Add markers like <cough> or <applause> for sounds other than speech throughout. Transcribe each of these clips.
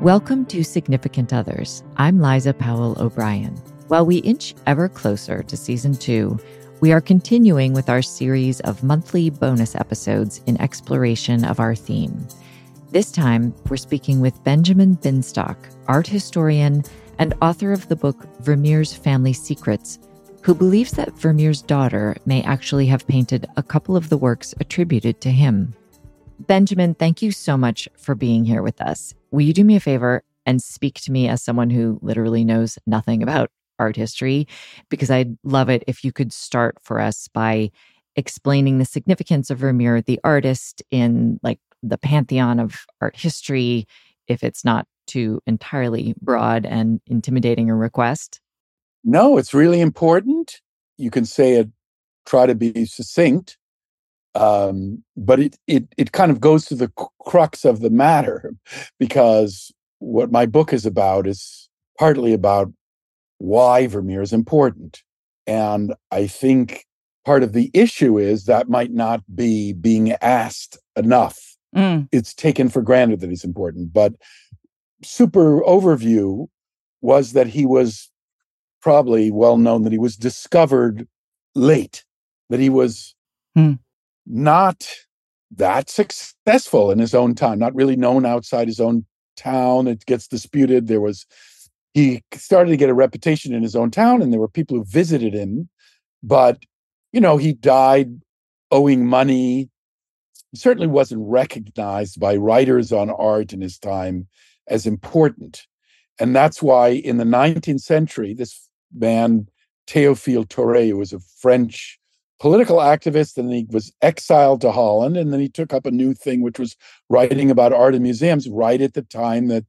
Welcome to Significant Others. I'm Liza Powell O'Brien. While we inch ever closer to season two, we are continuing with our series of monthly bonus episodes in exploration of our theme. This time, we're speaking with Benjamin Binstock, art historian and author of the book Vermeer's Family Secrets, who believes that Vermeer's daughter may actually have painted a couple of the works attributed to him. Benjamin, thank you so much for being here with us. Will you do me a favor and speak to me as someone who literally knows nothing about art history? Because I'd love it if you could start for us by explaining the significance of Vermeer, the artist, in like the pantheon of art history, if it's not too entirely broad and intimidating a request. No, it's really important. You can say it, try to be succinct um, but it it it kind of goes to the crux of the matter <laughs> because what my book is about is partly about why Vermeer is important, and I think part of the issue is that might not be being asked enough. Mm. It's taken for granted that he's important, but super overview was that he was probably well known that he was discovered late, that he was mm not that successful in his own time, not really known outside his own town. It gets disputed. There was, he started to get a reputation in his own town, and there were people who visited him, but, you know, he died owing money. He certainly wasn't recognized by writers on art in his time as important. And that's why in the 19th century, this man, Théophile Thoré, who was a French political activist and he was exiled to Holland. And then he took up a new thing, which was writing about art and museums right at the time that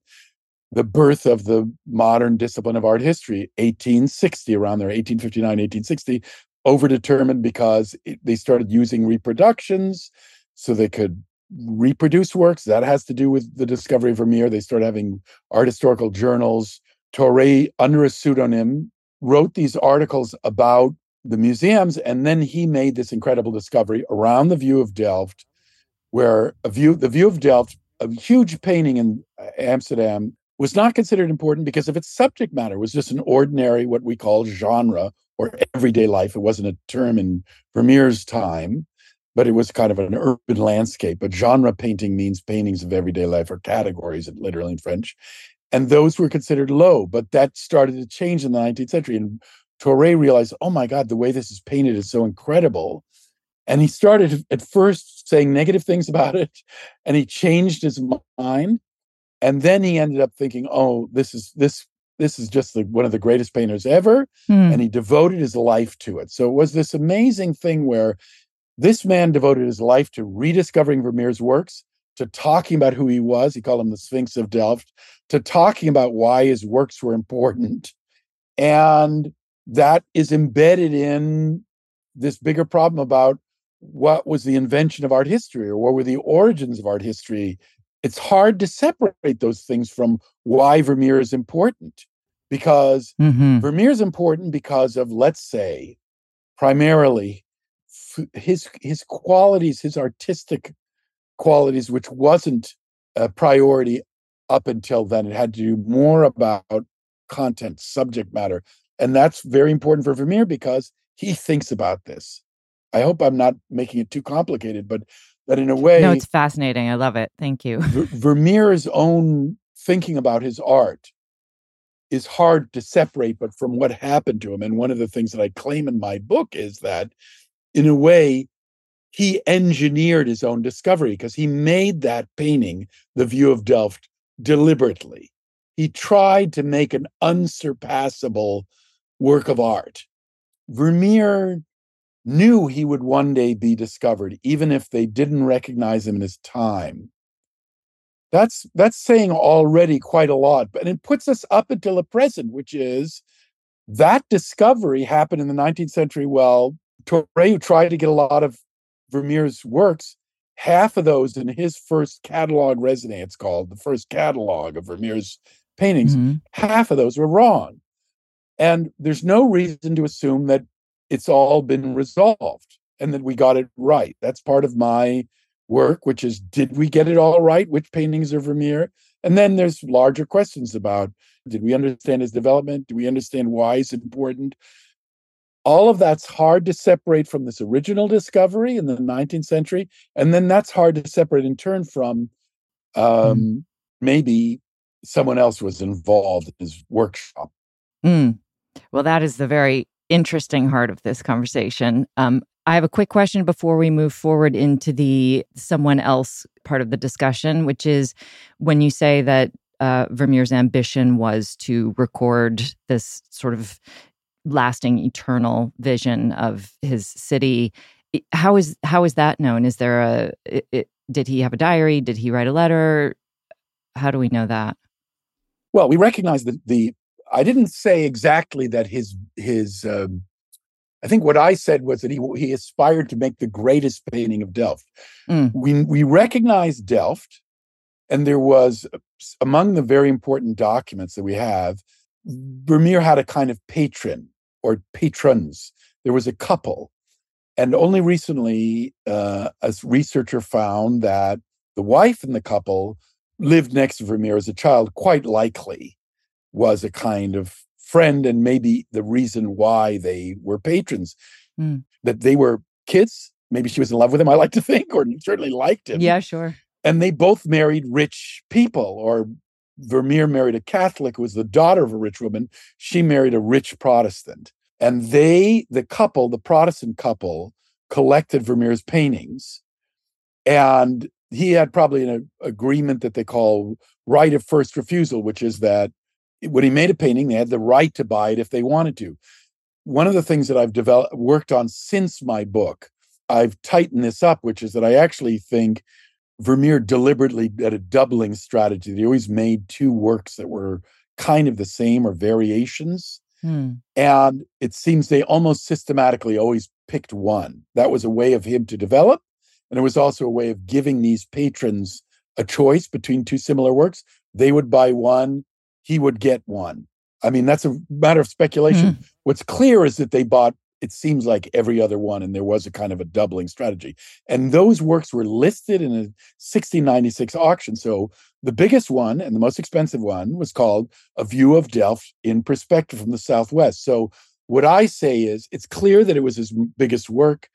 the birth of the modern discipline of art history, 1860, around there, 1859, 1860, overdetermined because it, they started using reproductions so they could reproduce works. That has to do with the discovery of Vermeer. They started having art historical journals. Thoré, under a pseudonym, wrote these articles about the museums. And then he made this incredible discovery around the view of Delft, where a view, the view of Delft, a huge painting in uh, Amsterdam, was not considered important because of its subject matter. It was just an ordinary, what we call genre or everyday life. It wasn't a term in Vermeer's time, but it was kind of an urban landscape. But genre painting means paintings of everyday life or categories, literally in French. And those were considered low, but that started to change in the 19th century. And Thoré realized, oh my God, the way this is painted is so incredible. And he started at first saying negative things about it, and he changed his mind. And then he ended up thinking, oh, this is this this is just the, one of the greatest painters ever. Hmm. And he devoted his life to it. So it was this amazing thing where this man devoted his life to rediscovering Vermeer's works, to talking about who he was. He called him the Sphinx of Delft, to talking about why his works were important. And that is embedded in this bigger problem about what was the invention of art history or what were the origins of art history. It's hard to separate those things from why Vermeer is important because mm-hmm. Vermeer is important because of, let's say, primarily his his qualities, his artistic qualities, which wasn't a priority up until then. It had to do more about content, subject matter, and that's very important for Vermeer because he thinks about this. I hope I'm not making it too complicated, but that in a way, no, it's fascinating. I love it. Thank you. Vermeer's own thinking about his art is hard to separate, but from what happened to him. And one of the things that I claim in my book is that, in a way, he engineered his own discovery because he made that painting, The View of Delft, deliberately. He tried to make an unsurpassable work of art. Vermeer knew he would one day be discovered, even if they didn't recognize him in his time. That's that's saying already quite a lot, but it puts us up until the present, which is that discovery happened in the 19th century. Well, Thoré tried to get a lot of Vermeer's works, half of those in his first catalog raisonné, it's called the first catalog of Vermeer's paintings, mm-hmm. half of those were wrong. And there's no reason to assume that it's all been resolved and that we got it right. That's part of my work, which is did we get it all right? Which paintings are Vermeer? And then there's larger questions about did we understand his development? Do we understand why it's important? All of that's hard to separate from this original discovery in the 19th century. And then that's hard to separate in turn from um, mm. maybe someone else was involved in his workshop. Mm. Well, that is the very interesting heart of this conversation. Um, I have a quick question before we move forward into the someone else part of the discussion, which is when you say that uh, Vermeer's ambition was to record this sort of lasting, eternal vision of his city. How is how is that known? Is there a it, it, did he have a diary? Did he write a letter? How do we know that? Well, we recognize that the I didn't say exactly that his his. Um, I think what I said was that he he aspired to make the greatest painting of Delft. Mm. We we recognize Delft, and there was among the very important documents that we have. Vermeer had a kind of patron or patrons. There was a couple, and only recently, uh, a researcher found that the wife in the couple lived next to Vermeer as a child, quite likely was a kind of friend and maybe the reason why they were patrons. Mm. That they were kids. Maybe she was in love with him, I like to <laughs> think, or certainly liked him. Yeah, sure. And they both married rich people, or Vermeer married a Catholic who was the daughter of a rich woman. She married a rich Protestant. And they, the couple, the Protestant couple, collected Vermeer's paintings. And he had probably an agreement that they call right of first refusal, which is that when he made a painting, they had the right to buy it if they wanted to. One of the things that I've developed worked on since my book, I've tightened this up, which is that I actually think Vermeer deliberately had a doubling strategy. They always made two works that were kind of the same or variations. Hmm. And it seems they almost systematically always picked one. That was a way of him to develop. And it was also a way of giving these patrons a choice between two similar works. They would buy one, he would get one. I mean, that's a matter of speculation. Mm. What's clear is that they bought, it seems like every other one, and there was a kind of a doubling strategy. And those works were listed in a 1696 auction. So the biggest one and the most expensive one was called A View of Delft in Perspective from the Southwest. So what I say is it's clear that it was his biggest work,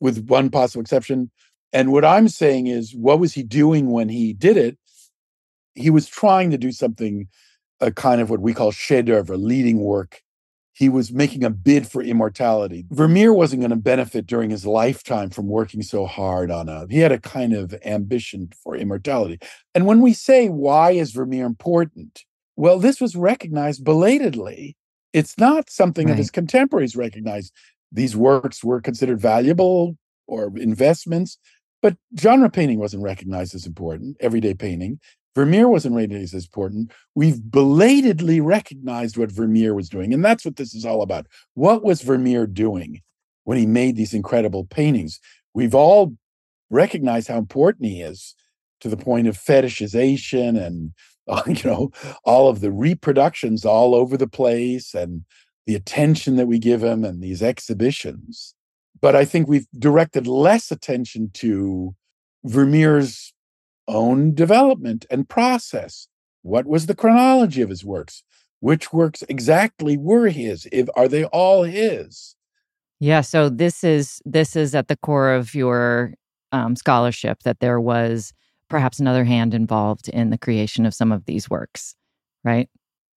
with one possible exception. And what I'm saying is, what was he doing when he did it? He was trying to do something a kind of what we call chef d'oeuvre, leading work. He was making a bid for immortality. Vermeer wasn't going to benefit during his lifetime from working so hard on a. He had a kind of ambition for immortality. And when we say why is Vermeer important, well, this was recognized belatedly. It's not something right. that his contemporaries recognized. These works were considered valuable or investments, but genre painting wasn't recognized as important, everyday painting. Vermeer wasn't rated as important. We've belatedly recognized what Vermeer was doing. And that's what this is all about. What was Vermeer doing when he made these incredible paintings? We've all recognized how important he is to the point of fetishization and <laughs> uh, you know all of the reproductions all over the place and the attention that we give him and these exhibitions but i think we've directed less attention to vermeer's own development and process. What was the chronology of his works? Which works exactly were his? If are they all his? Yeah, so this is this is at the core of your um, scholarship that there was perhaps another hand involved in the creation of some of these works, right?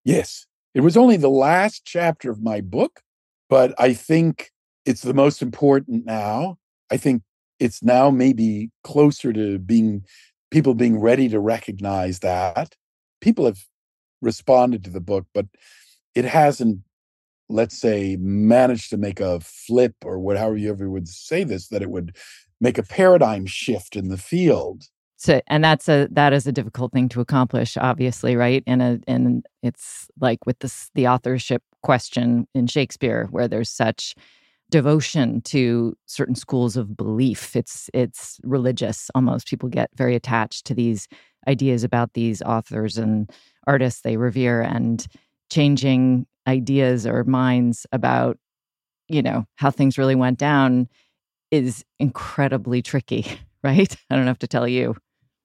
Yes. It was only the last chapter of my book, but I think it's the most important now. I think it's now maybe closer to being people being ready to recognize that. People have responded to the book, but it hasn't, let's say, managed to make a flip or whatever you ever would say this, that it would make a paradigm shift in the field. So, and that's a that is a difficult thing to accomplish, obviously, right? And a and it's like with this the authorship question in Shakespeare, where there's such devotion to certain schools of belief. It's it's religious almost. People get very attached to these ideas about these authors and artists they revere and changing ideas or minds about you know how things really went down is incredibly tricky, <laughs> right? I don't have to tell you.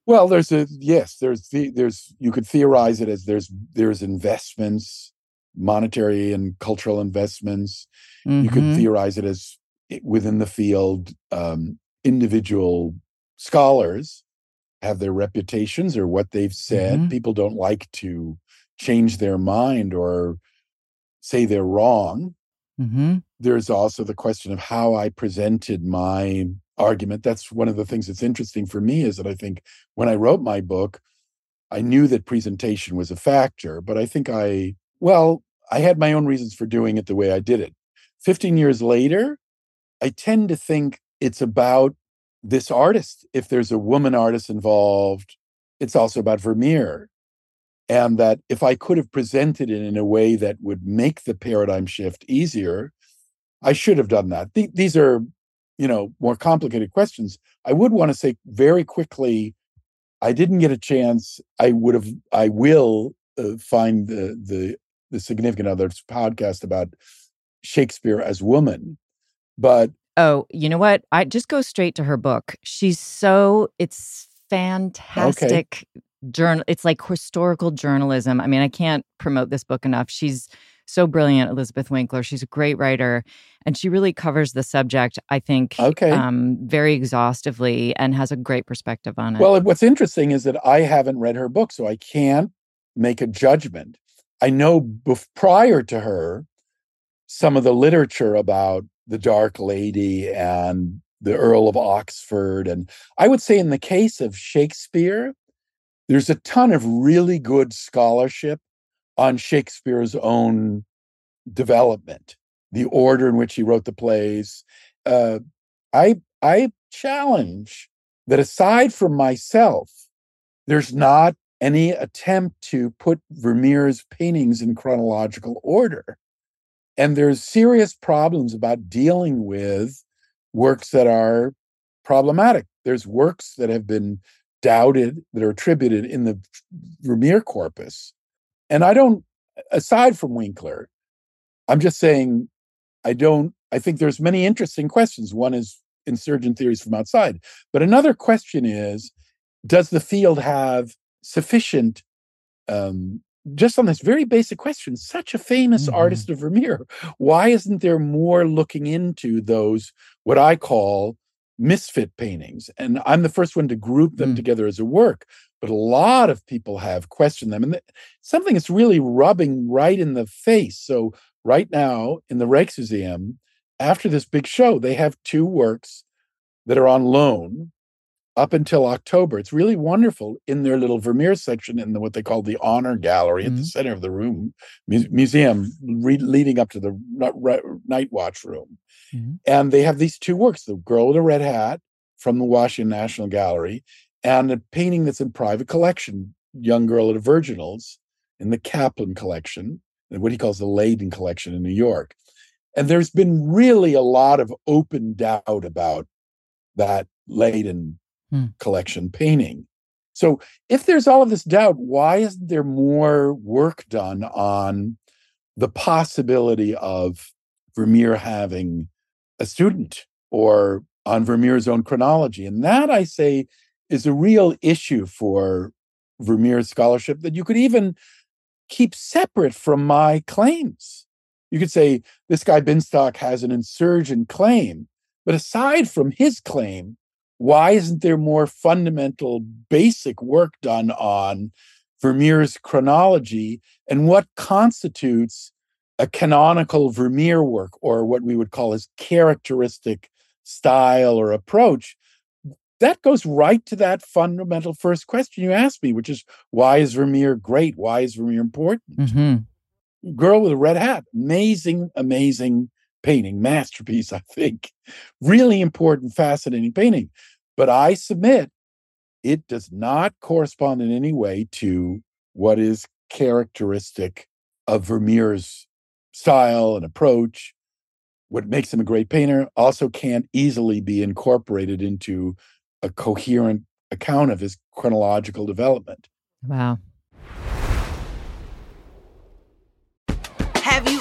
Well, there's a yes, there's the, there's you could theorize it as there's there's investments, monetary and cultural investments. Mm-hmm. You could mm-hmm. theorize it as within the field, um, individual scholars have their reputations or what they've said. Mm-hmm. People don't like to change their mind or say they're wrong. Mm-hmm. There's also the question of how I presented my argument. That's one of the things that's interesting for me is that I think when I wrote my book, I knew that presentation was a factor, but I think I, well, I had my own reasons for doing it the way I did it. 15 years later, I tend to think it's about this artist. If there's a woman artist involved, it's also about Vermeer. And that if I could have presented it in a way that would make the paradigm shift easier, I should have done that. Th- these are you know more complicated questions i would want to say very quickly i didn't get a chance i would have i will uh, find the the the significant others podcast about shakespeare as woman but oh you know what i just go straight to her book she's so it's fantastic okay. journal it's like historical journalism i mean i can't promote this book enough she's so brilliant, Elizabeth Winkler. She's a great writer, and she really covers the subject, I think, okay. um, very exhaustively and has a great perspective on it. Well, what's interesting is that I haven't read her book, so I can't make a judgment. I know bef- prior to her, some of the literature about the Dark Lady and the Earl of Oxford. And I would say, in the case of Shakespeare, there's a ton of really good scholarship on Shakespeare's own development, the order in which he wrote the plays. Uh, I I challenge that aside from myself, there's not any attempt to put Vermeer's paintings in chronological order. And there's serious problems about dealing with works that are problematic. There's works that have been doubted, that are attributed in the Vermeer corpus, and I don't, aside from Winkler, I'm just saying, I don't, I think there's many interesting questions. One is insurgent theories from outside. But another question is, does the field have sufficient um, just on this very basic question, such a famous mm-hmm. artist of Vermeer, why isn't there more looking into those, what I call misfit paintings? And I'm the first one to group them mm. together as a work but a lot of people have questioned them. And th- something that's really rubbing right in the face. So, right now in the Rijksmuseum, after this big show, they have two works that are on loan up until October. It's really wonderful in their little Vermeer section in the, what they call the honor gallery mm-hmm. at the mm-hmm. center of the room mu- museum, re- leading up to the re- night watch room. Mm-hmm. And they have these two works: the girl with a red hat from the Washington National Gallery, and a painting that's in private collection, Young Girl at a Virginals, in the Kaplan collection, what he calls the Leiden collection in New York. And there's been really a lot of open doubt about that Leiden hmm. collection painting. So if there's all of this doubt, why isn't there more work done on the possibility of Vermeer having a student or on Vermeer's own chronology? And that I say is a real issue for Vermeer's scholarship that you could even keep separate from my claims. You could say this guy Binstock has an insurgent claim, but aside from his claim, why isn't there more fundamental, basic work done on Vermeer's chronology and what constitutes a canonical Vermeer work or what we would call his characteristic style or approach? That goes right to that fundamental first question you asked me, which is why is Vermeer great? Why is Vermeer important? Mm-hmm. Girl with a Red Hat, amazing, amazing painting, masterpiece, I think. Really important, fascinating painting. But I submit it does not correspond in any way to what is characteristic of Vermeer's style and approach. What makes him a great painter also can't easily be incorporated into a coherent account of his chronological development. Wow. Have you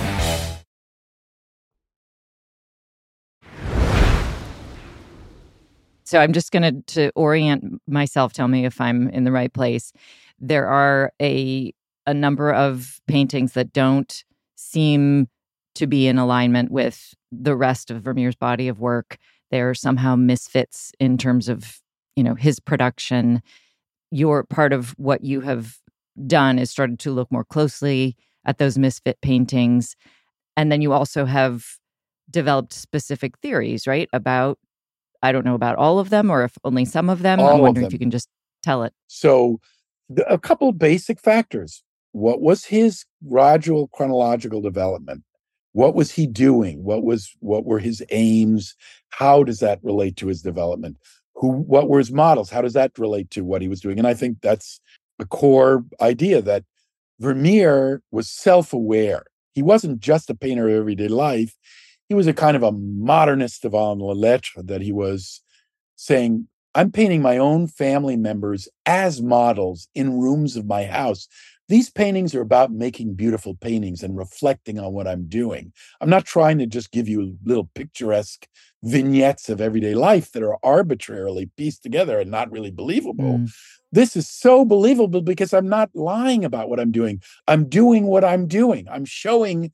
So I'm just going to orient myself. Tell me if I'm in the right place. There are a a number of paintings that don't seem to be in alignment with the rest of Vermeer's body of work. They're somehow misfits in terms of you know his production. Your part of what you have done is started to look more closely at those misfit paintings, and then you also have developed specific theories, right, about I don't know about all of them or if only some of them. All I'm wondering if you can just tell it. So, the, a couple of basic factors. What was his gradual chronological development? What was he doing? What was what were his aims? How does that relate to his development? Who what were his models? How does that relate to what he was doing? And I think that's a core idea that Vermeer was self-aware. He wasn't just a painter of everyday life. He was a kind of a modernist avant la lettre that he was saying, I'm painting my own family members as models in rooms of my house. These paintings are about making beautiful paintings and reflecting on what I'm doing. I'm not trying to just give you little picturesque vignettes of everyday life that are arbitrarily pieced together and not really believable. Mm. This is so believable because I'm not lying about what I'm doing. I'm doing what I'm doing. I'm showing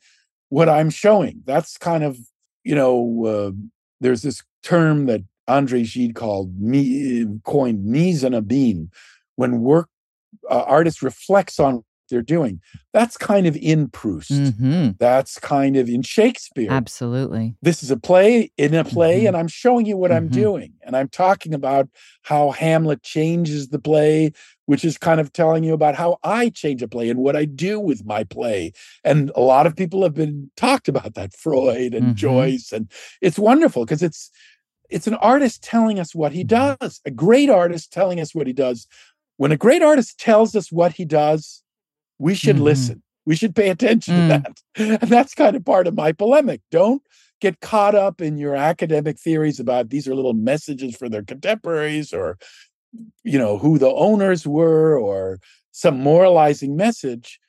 what I'm showing. That's kind of, you know, uh, there's this term that Andre Gide called me coined mise en abîme, when work uh, artist reflects on they're doing. That's kind of in Proust. Mm-hmm. That's kind of in Shakespeare. Absolutely. This is a play in a play, Mhm. and I'm showing you what I'm Mhm. doing. And I'm talking about how Hamlet changes the play, which is kind of telling you about how I change a play and what I do with my play. And a lot of people have been talked about that, Freud and Mhm. Joyce. And it's wonderful because it's it's an artist telling us what he Mhm. does, a great artist telling us what he does. When a great artist tells us what he does, we should Mhm. listen. We should pay attention Mm. to that. <laughs> And that's kind of part of my polemic. Don't get caught up in your academic theories about these are little messages for their contemporaries or you know who the owners were or some moralizing message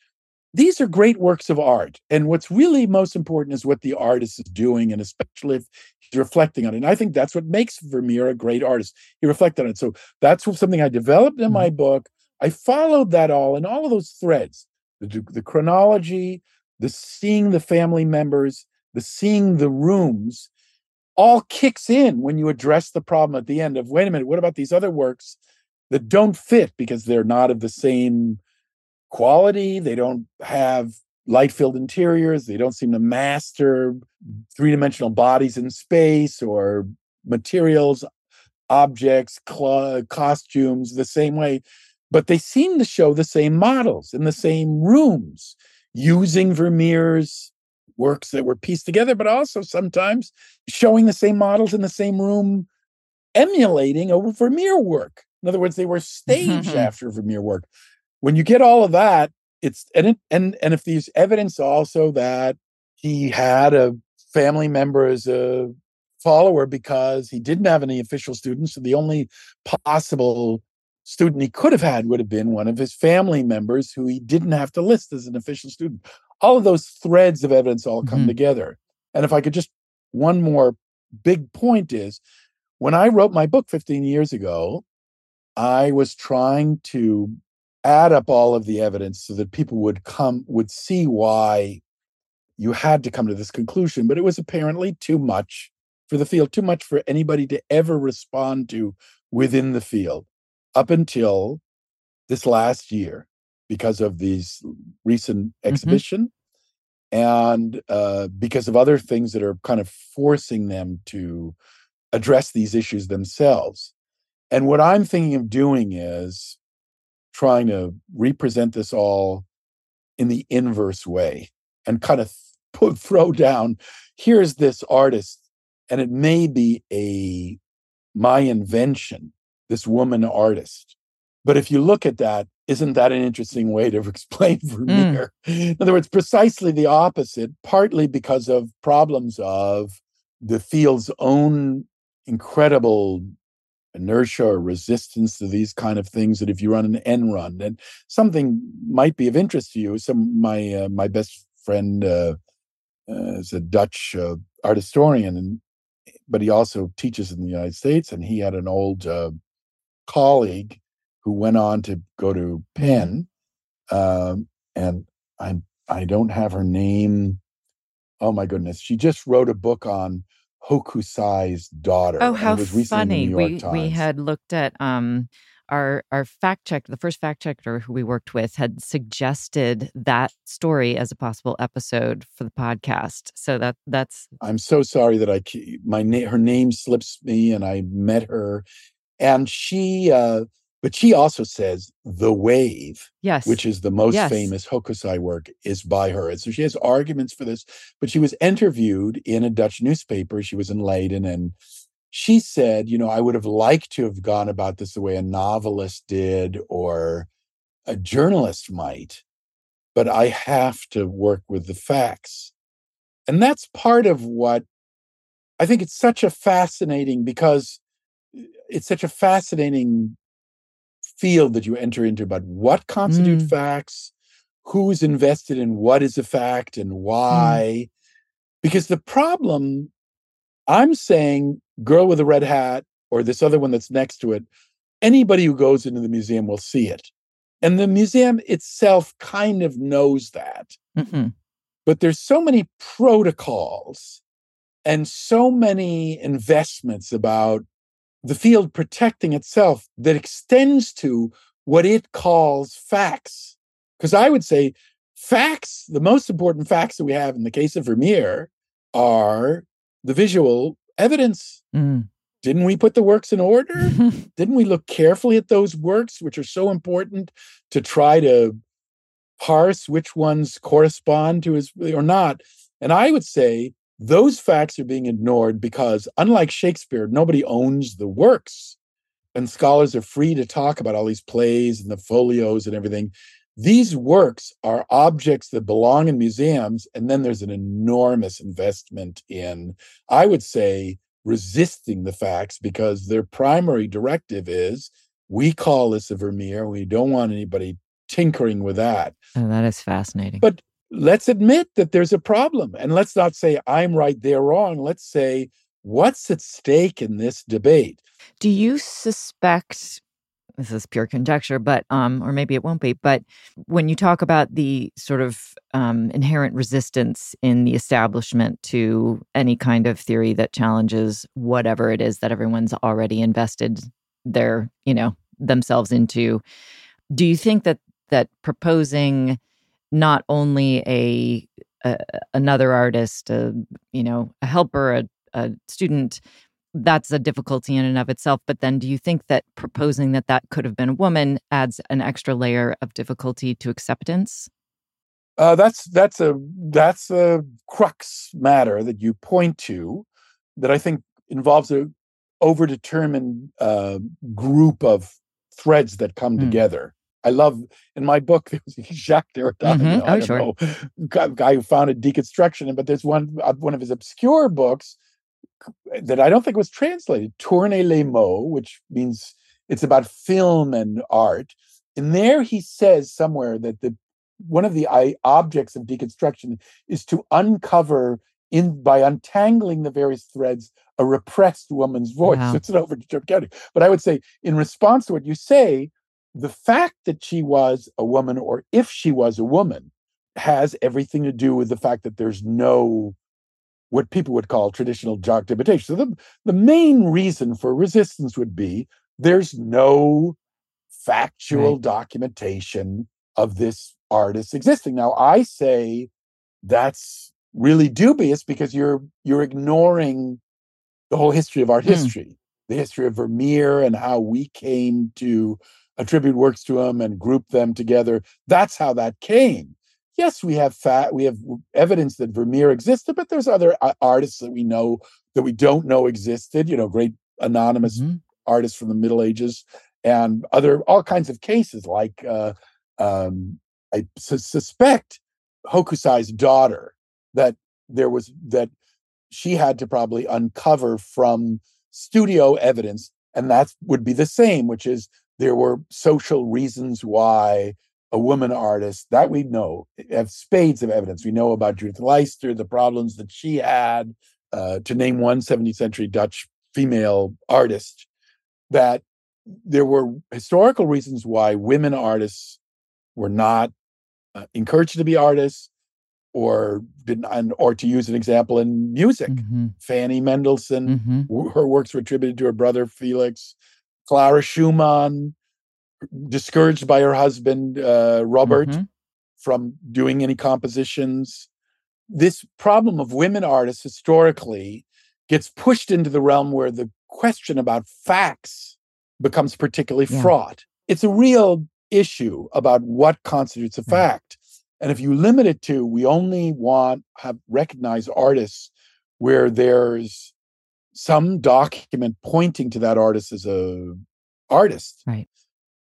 these are great works of art and what's really most important is what the artist is doing and especially if he's reflecting on it and i think that's what makes vermeer a great artist he reflected on it so that's something i developed in my book i followed that all and all of those threads the, the chronology the seeing the family members the seeing the rooms all kicks in when you address the problem at the end of wait a minute what about these other works that don't fit because they're not of the same quality they don't have light filled interiors they don't seem to master three-dimensional bodies in space or materials objects cl- costumes the same way but they seem to show the same models in the same rooms using vermeer's works that were pieced together but also sometimes showing the same models in the same room emulating a vermeer work. In other words they were staged <laughs> after vermeer work. When you get all of that it's and it, and and if there's evidence also that he had a family member as a follower because he didn't have any official students so the only possible student he could have had would have been one of his family members who he didn't have to list as an official student. All of those threads of evidence all come Mhm. together. And if i could just one more big point is when i wrote my book 15 years ago i was trying to add up all of the evidence so that people would come would see why you had to come to this conclusion but it was apparently too much for the field too much for anybody to ever respond to within the field up until this last year because of these recent exhibition and uh, because of other things that are kind of forcing them to address these issues themselves. And what i'm thinking of doing is trying to represent this all in the inverse way and kind of <laughs> put throw down here's this artist and it may be a my invention this woman artist. But if you look at that isn't that an interesting way to <laughs> explain vermeer? In other words precisely the opposite partly because of problems of the field's own incredible inertia or resistance to these kind of things that if you run an end run and something might be of interest to you. Some my uh, my best friend uh, uh, is a dutch uh, art historian and but he also teaches in the united states and he had an old uh, colleague who went on to go to penn um, and i i don't have her name oh my goodness she just wrote a book on Hokusai's daughter. Oh, how it was funny! the New York We Times. we had looked at um our our fact check. The first fact checker who we worked with had suggested that story as a possible episode for the podcast. So that that's I'm so sorry that I my name her name slips me and I met her and she uh but she also says the wave yes, which is the most Yes. famous Hokusai work is by her. And so she has arguments for this but she was interviewed in a Dutch newspaper. She was in Leiden and she said you know I would have liked to have gone about this the way a novelist did or a journalist might but I have to work with the facts. And that's part of what I think it's such a fascinating because it's such a fascinating field that you enter into about what constitute Mm. facts, who's invested in what is a fact and why. Because the problem, I'm saying, Girl with a Red Hat or this other one that's next to it, anybody who goes into the museum will see it. And the museum itself kind of knows that Mhm. but there's so many protocols and so many investments about the field protecting itself that extends to what it calls facts Because I would say facts, the most important facts that we have in the case of Vermeer are the visual evidence. Mm. Didn't we put the works in order? <laughs> Didn't we look carefully at those works, which are so important to try to parse which ones correspond to his or not? And I would say those facts are being ignored because, unlike Shakespeare, nobody owns the works. And scholars are free to talk about all these plays and the folios and everything. These works are objects that belong in museums, and then there's an enormous investment in, I would say, resisting the facts because their primary directive is we call this a Vermeer. We don't want anybody tinkering with that. Oh, that is fascinating. But let's admit that there's a problem. And let's not say I'm right, they're wrong. Let's say what's at stake in this debate. Do you suspect this is pure conjecture, but um, or maybe it won't be. But when you talk about the sort of um, inherent resistance in the establishment to any kind of theory that challenges whatever it is that everyone's already invested their, you know, themselves into, do you think that that proposing not only a, a another artist, a you know, a helper, a, a student that's a difficulty in and of itself. But then, do you think that proposing that that could have been a woman adds an extra layer of difficulty to acceptance? Uh, that's that's a that's a crux matter that you point to, that I think involves a overdetermined uh, group of threads that come mm. together. I love in my book <laughs> there's Jacques Derrida, mm-hmm. oh, sure. know, guy who founded deconstruction, but there's one uh, one of his obscure books that I don't think was translated, Tourner les mots, which means it's about film and art. And there he says somewhere that the one of the objects of deconstruction is to uncover in by untangling the various threads a repressed woman's voice. Wow. <laughs> It's an overdetermined But I would say, in response to what you say, the fact that she was a woman, or if she was a woman, has everything to do with the fact that there's no what people would call traditional documentation. So the, the main reason for resistance would be there's no factual right. documentation of this artist existing. Now I say that's really dubious because you're you're ignoring the whole history of art mm. history, the history of Vermeer and how we came to attribute works to him and group them together. That's how that came yes, we have fat, we have evidence that Vermeer existed, but there's other uh, artists that we know that we don't know existed. You know, great anonymous mm-hmm. artists from the Middle Ages, and other all kinds of cases. Like uh, um, I su- suspect Hokusai's daughter that there was that she had to probably uncover from studio evidence, and that would be the same, which is there were social reasons why a woman artist that we know have spades of evidence. We know about Judith Leyster, the problems that she had, uh, to name one 17th century Dutch female artist, that there were historical reasons why women artists were not uh, encouraged to be artists or didn't or to use an example in music mm-hmm. fanny mendelssohn mm-hmm. her works were attributed to her brother felix clara schumann discouraged by her husband uh, Robert mm-hmm. from doing any compositions. This problem of women artists historically gets pushed into the realm where the question about facts becomes particularly yeah. fraught. It's a real issue about what constitutes a fact. And if you limit it to we only want have recognized artists where there's some document pointing to that artist as a artist. Right.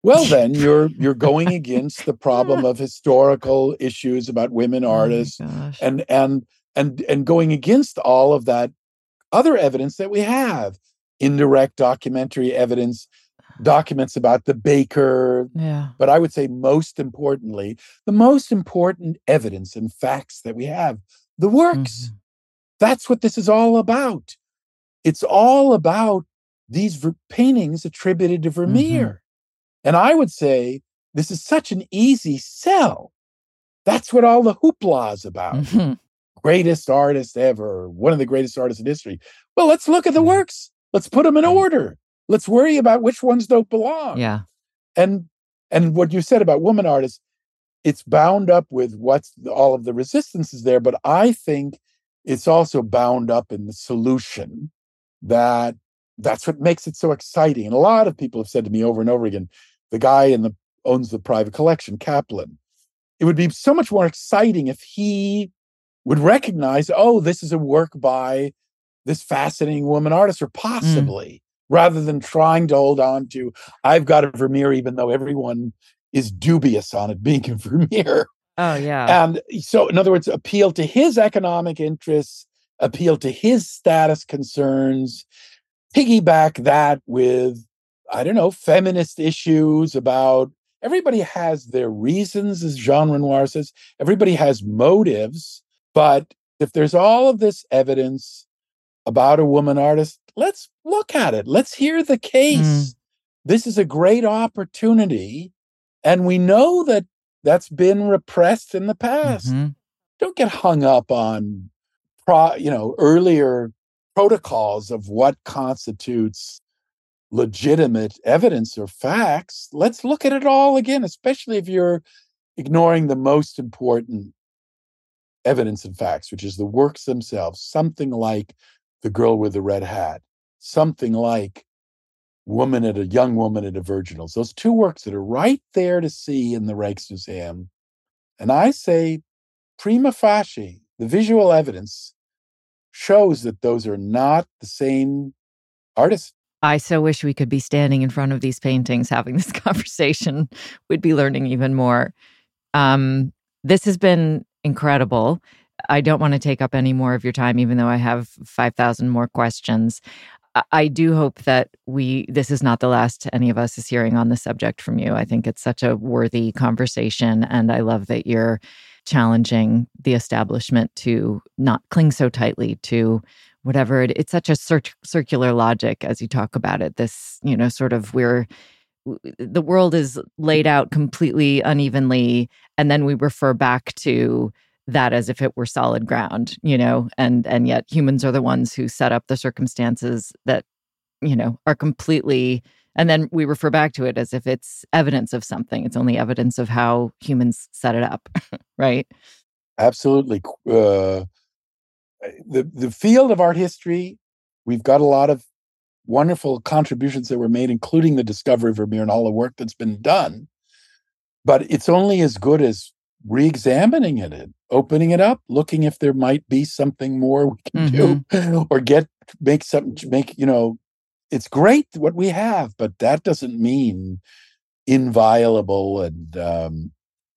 Well <laughs> then you're you're going against the problem of historical issues about women <laughs> oh artists oh and and and and going against all of that other evidence that we have indirect documentary evidence documents about the baker. Yeah. But i would say most importantly the most important evidence and facts that we have the works. Mm-hmm. that's what this is all about it's all about these ver- paintings attributed to vermeer mm-hmm. And I would say this is such an easy sell. That's what all the hoopla is about. Mm-hmm. Greatest artist ever, one of the greatest artists in history. Well, let's look at the works. Let's put them in order. Let's worry about which ones don't belong. Yeah. And and what you said about woman artists, it's bound up with what's all of the resistance is there, but I think it's also bound up in the solution that that's what makes it so exciting. And a lot of people have said to me over and over again, the guy in the owns the private collection, Kaplan. It would be so much more exciting if he would recognize, oh, this is a work by this fascinating woman artist, or mm. possibly, mm. rather than trying to hold on to, I've got a Vermeer, even though everyone is dubious on it being a <laughs> Vermeer. Oh, yeah. And so, in other words, appeal to his economic interests, appeal to his status concerns, piggyback that with, I don't know, feminist issues about everybody has their reasons, as Jean Renoir says, everybody has motives. But if there's all of this evidence about a woman artist, let's look at it. Let's hear the case. Mm. This is a great opportunity. And we know that that's been repressed in the past. Mm-hmm. Don't get hung up on pro, you know, earlier protocols of what constitutes legitimate evidence or facts, let's look at it all again, especially if you're ignoring the most important evidence and facts, which is the works themselves, something like The Girl with the Red Hat, something like Woman at a Young Woman at a Virginals, those two works that are right there to see in the Rijksmuseum. And I say, prima facie, the visual evidence shows that those are not the same artists. I so wish we could be standing in front of these paintings having this <laughs> conversation. We'd be learning even more. Um, this has been incredible. I don't want to take up any more of your time, even though I have 5,000 more questions. I do hope that we, this is not the last any of us is hearing on the subject from you. I think it's such a worthy conversation. And I love that you're challenging the establishment to not cling so tightly to whatever it, it's such a cir- circular logic as you talk about it this you know sort of we're the world is laid out completely unevenly and then we refer back to that as if it were solid ground you know and and yet humans are the ones who set up the circumstances that you know are completely and then we refer back to it as if it's evidence of something it's only evidence of how humans set it up <laughs> right absolutely uh, the the field of art history, we've got a lot of wonderful contributions that were made, including the discovery of Vermeer and all the work that's been done. But it's only as good as re-examining it, opening it up, looking if there might be something more we can mm-hmm. do, <laughs> or get make something make you know. It's great what we have, but that doesn't mean inviolable and um,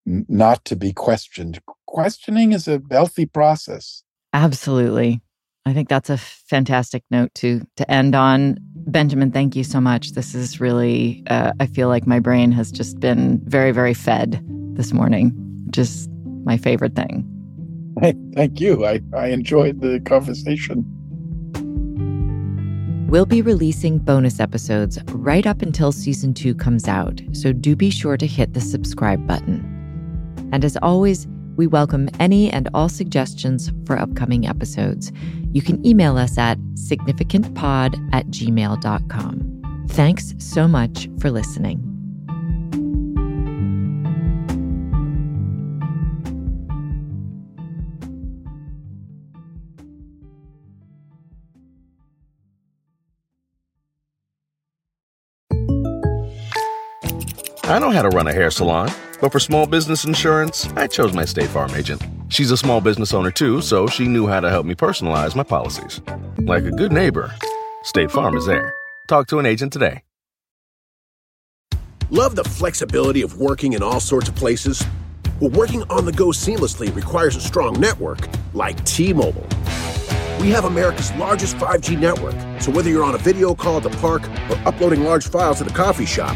not to be questioned. Questioning is a healthy process. Absolutely. I think that's a fantastic note to to end on. Benjamin, thank you so much. This is really uh, I feel like my brain has just been very very fed this morning. Just my favorite thing. Hey, thank you. I, I enjoyed the conversation. We'll be releasing bonus episodes right up until season two comes out, so do be sure to hit the subscribe button. And as always, we welcome any and all suggestions for upcoming episodes. You can email us at significantpod at gmail.com. Thanks so much for listening. I know how to run a hair salon. But for small business insurance, I chose my State Farm agent. She's a small business owner too, so she knew how to help me personalize my policies. Like a good neighbor, State Farm is there. Talk to an agent today. Love the flexibility of working in all sorts of places? Well, working on the go seamlessly requires a strong network like T Mobile. We have America's largest 5G network, so whether you're on a video call at the park or uploading large files at the coffee shop,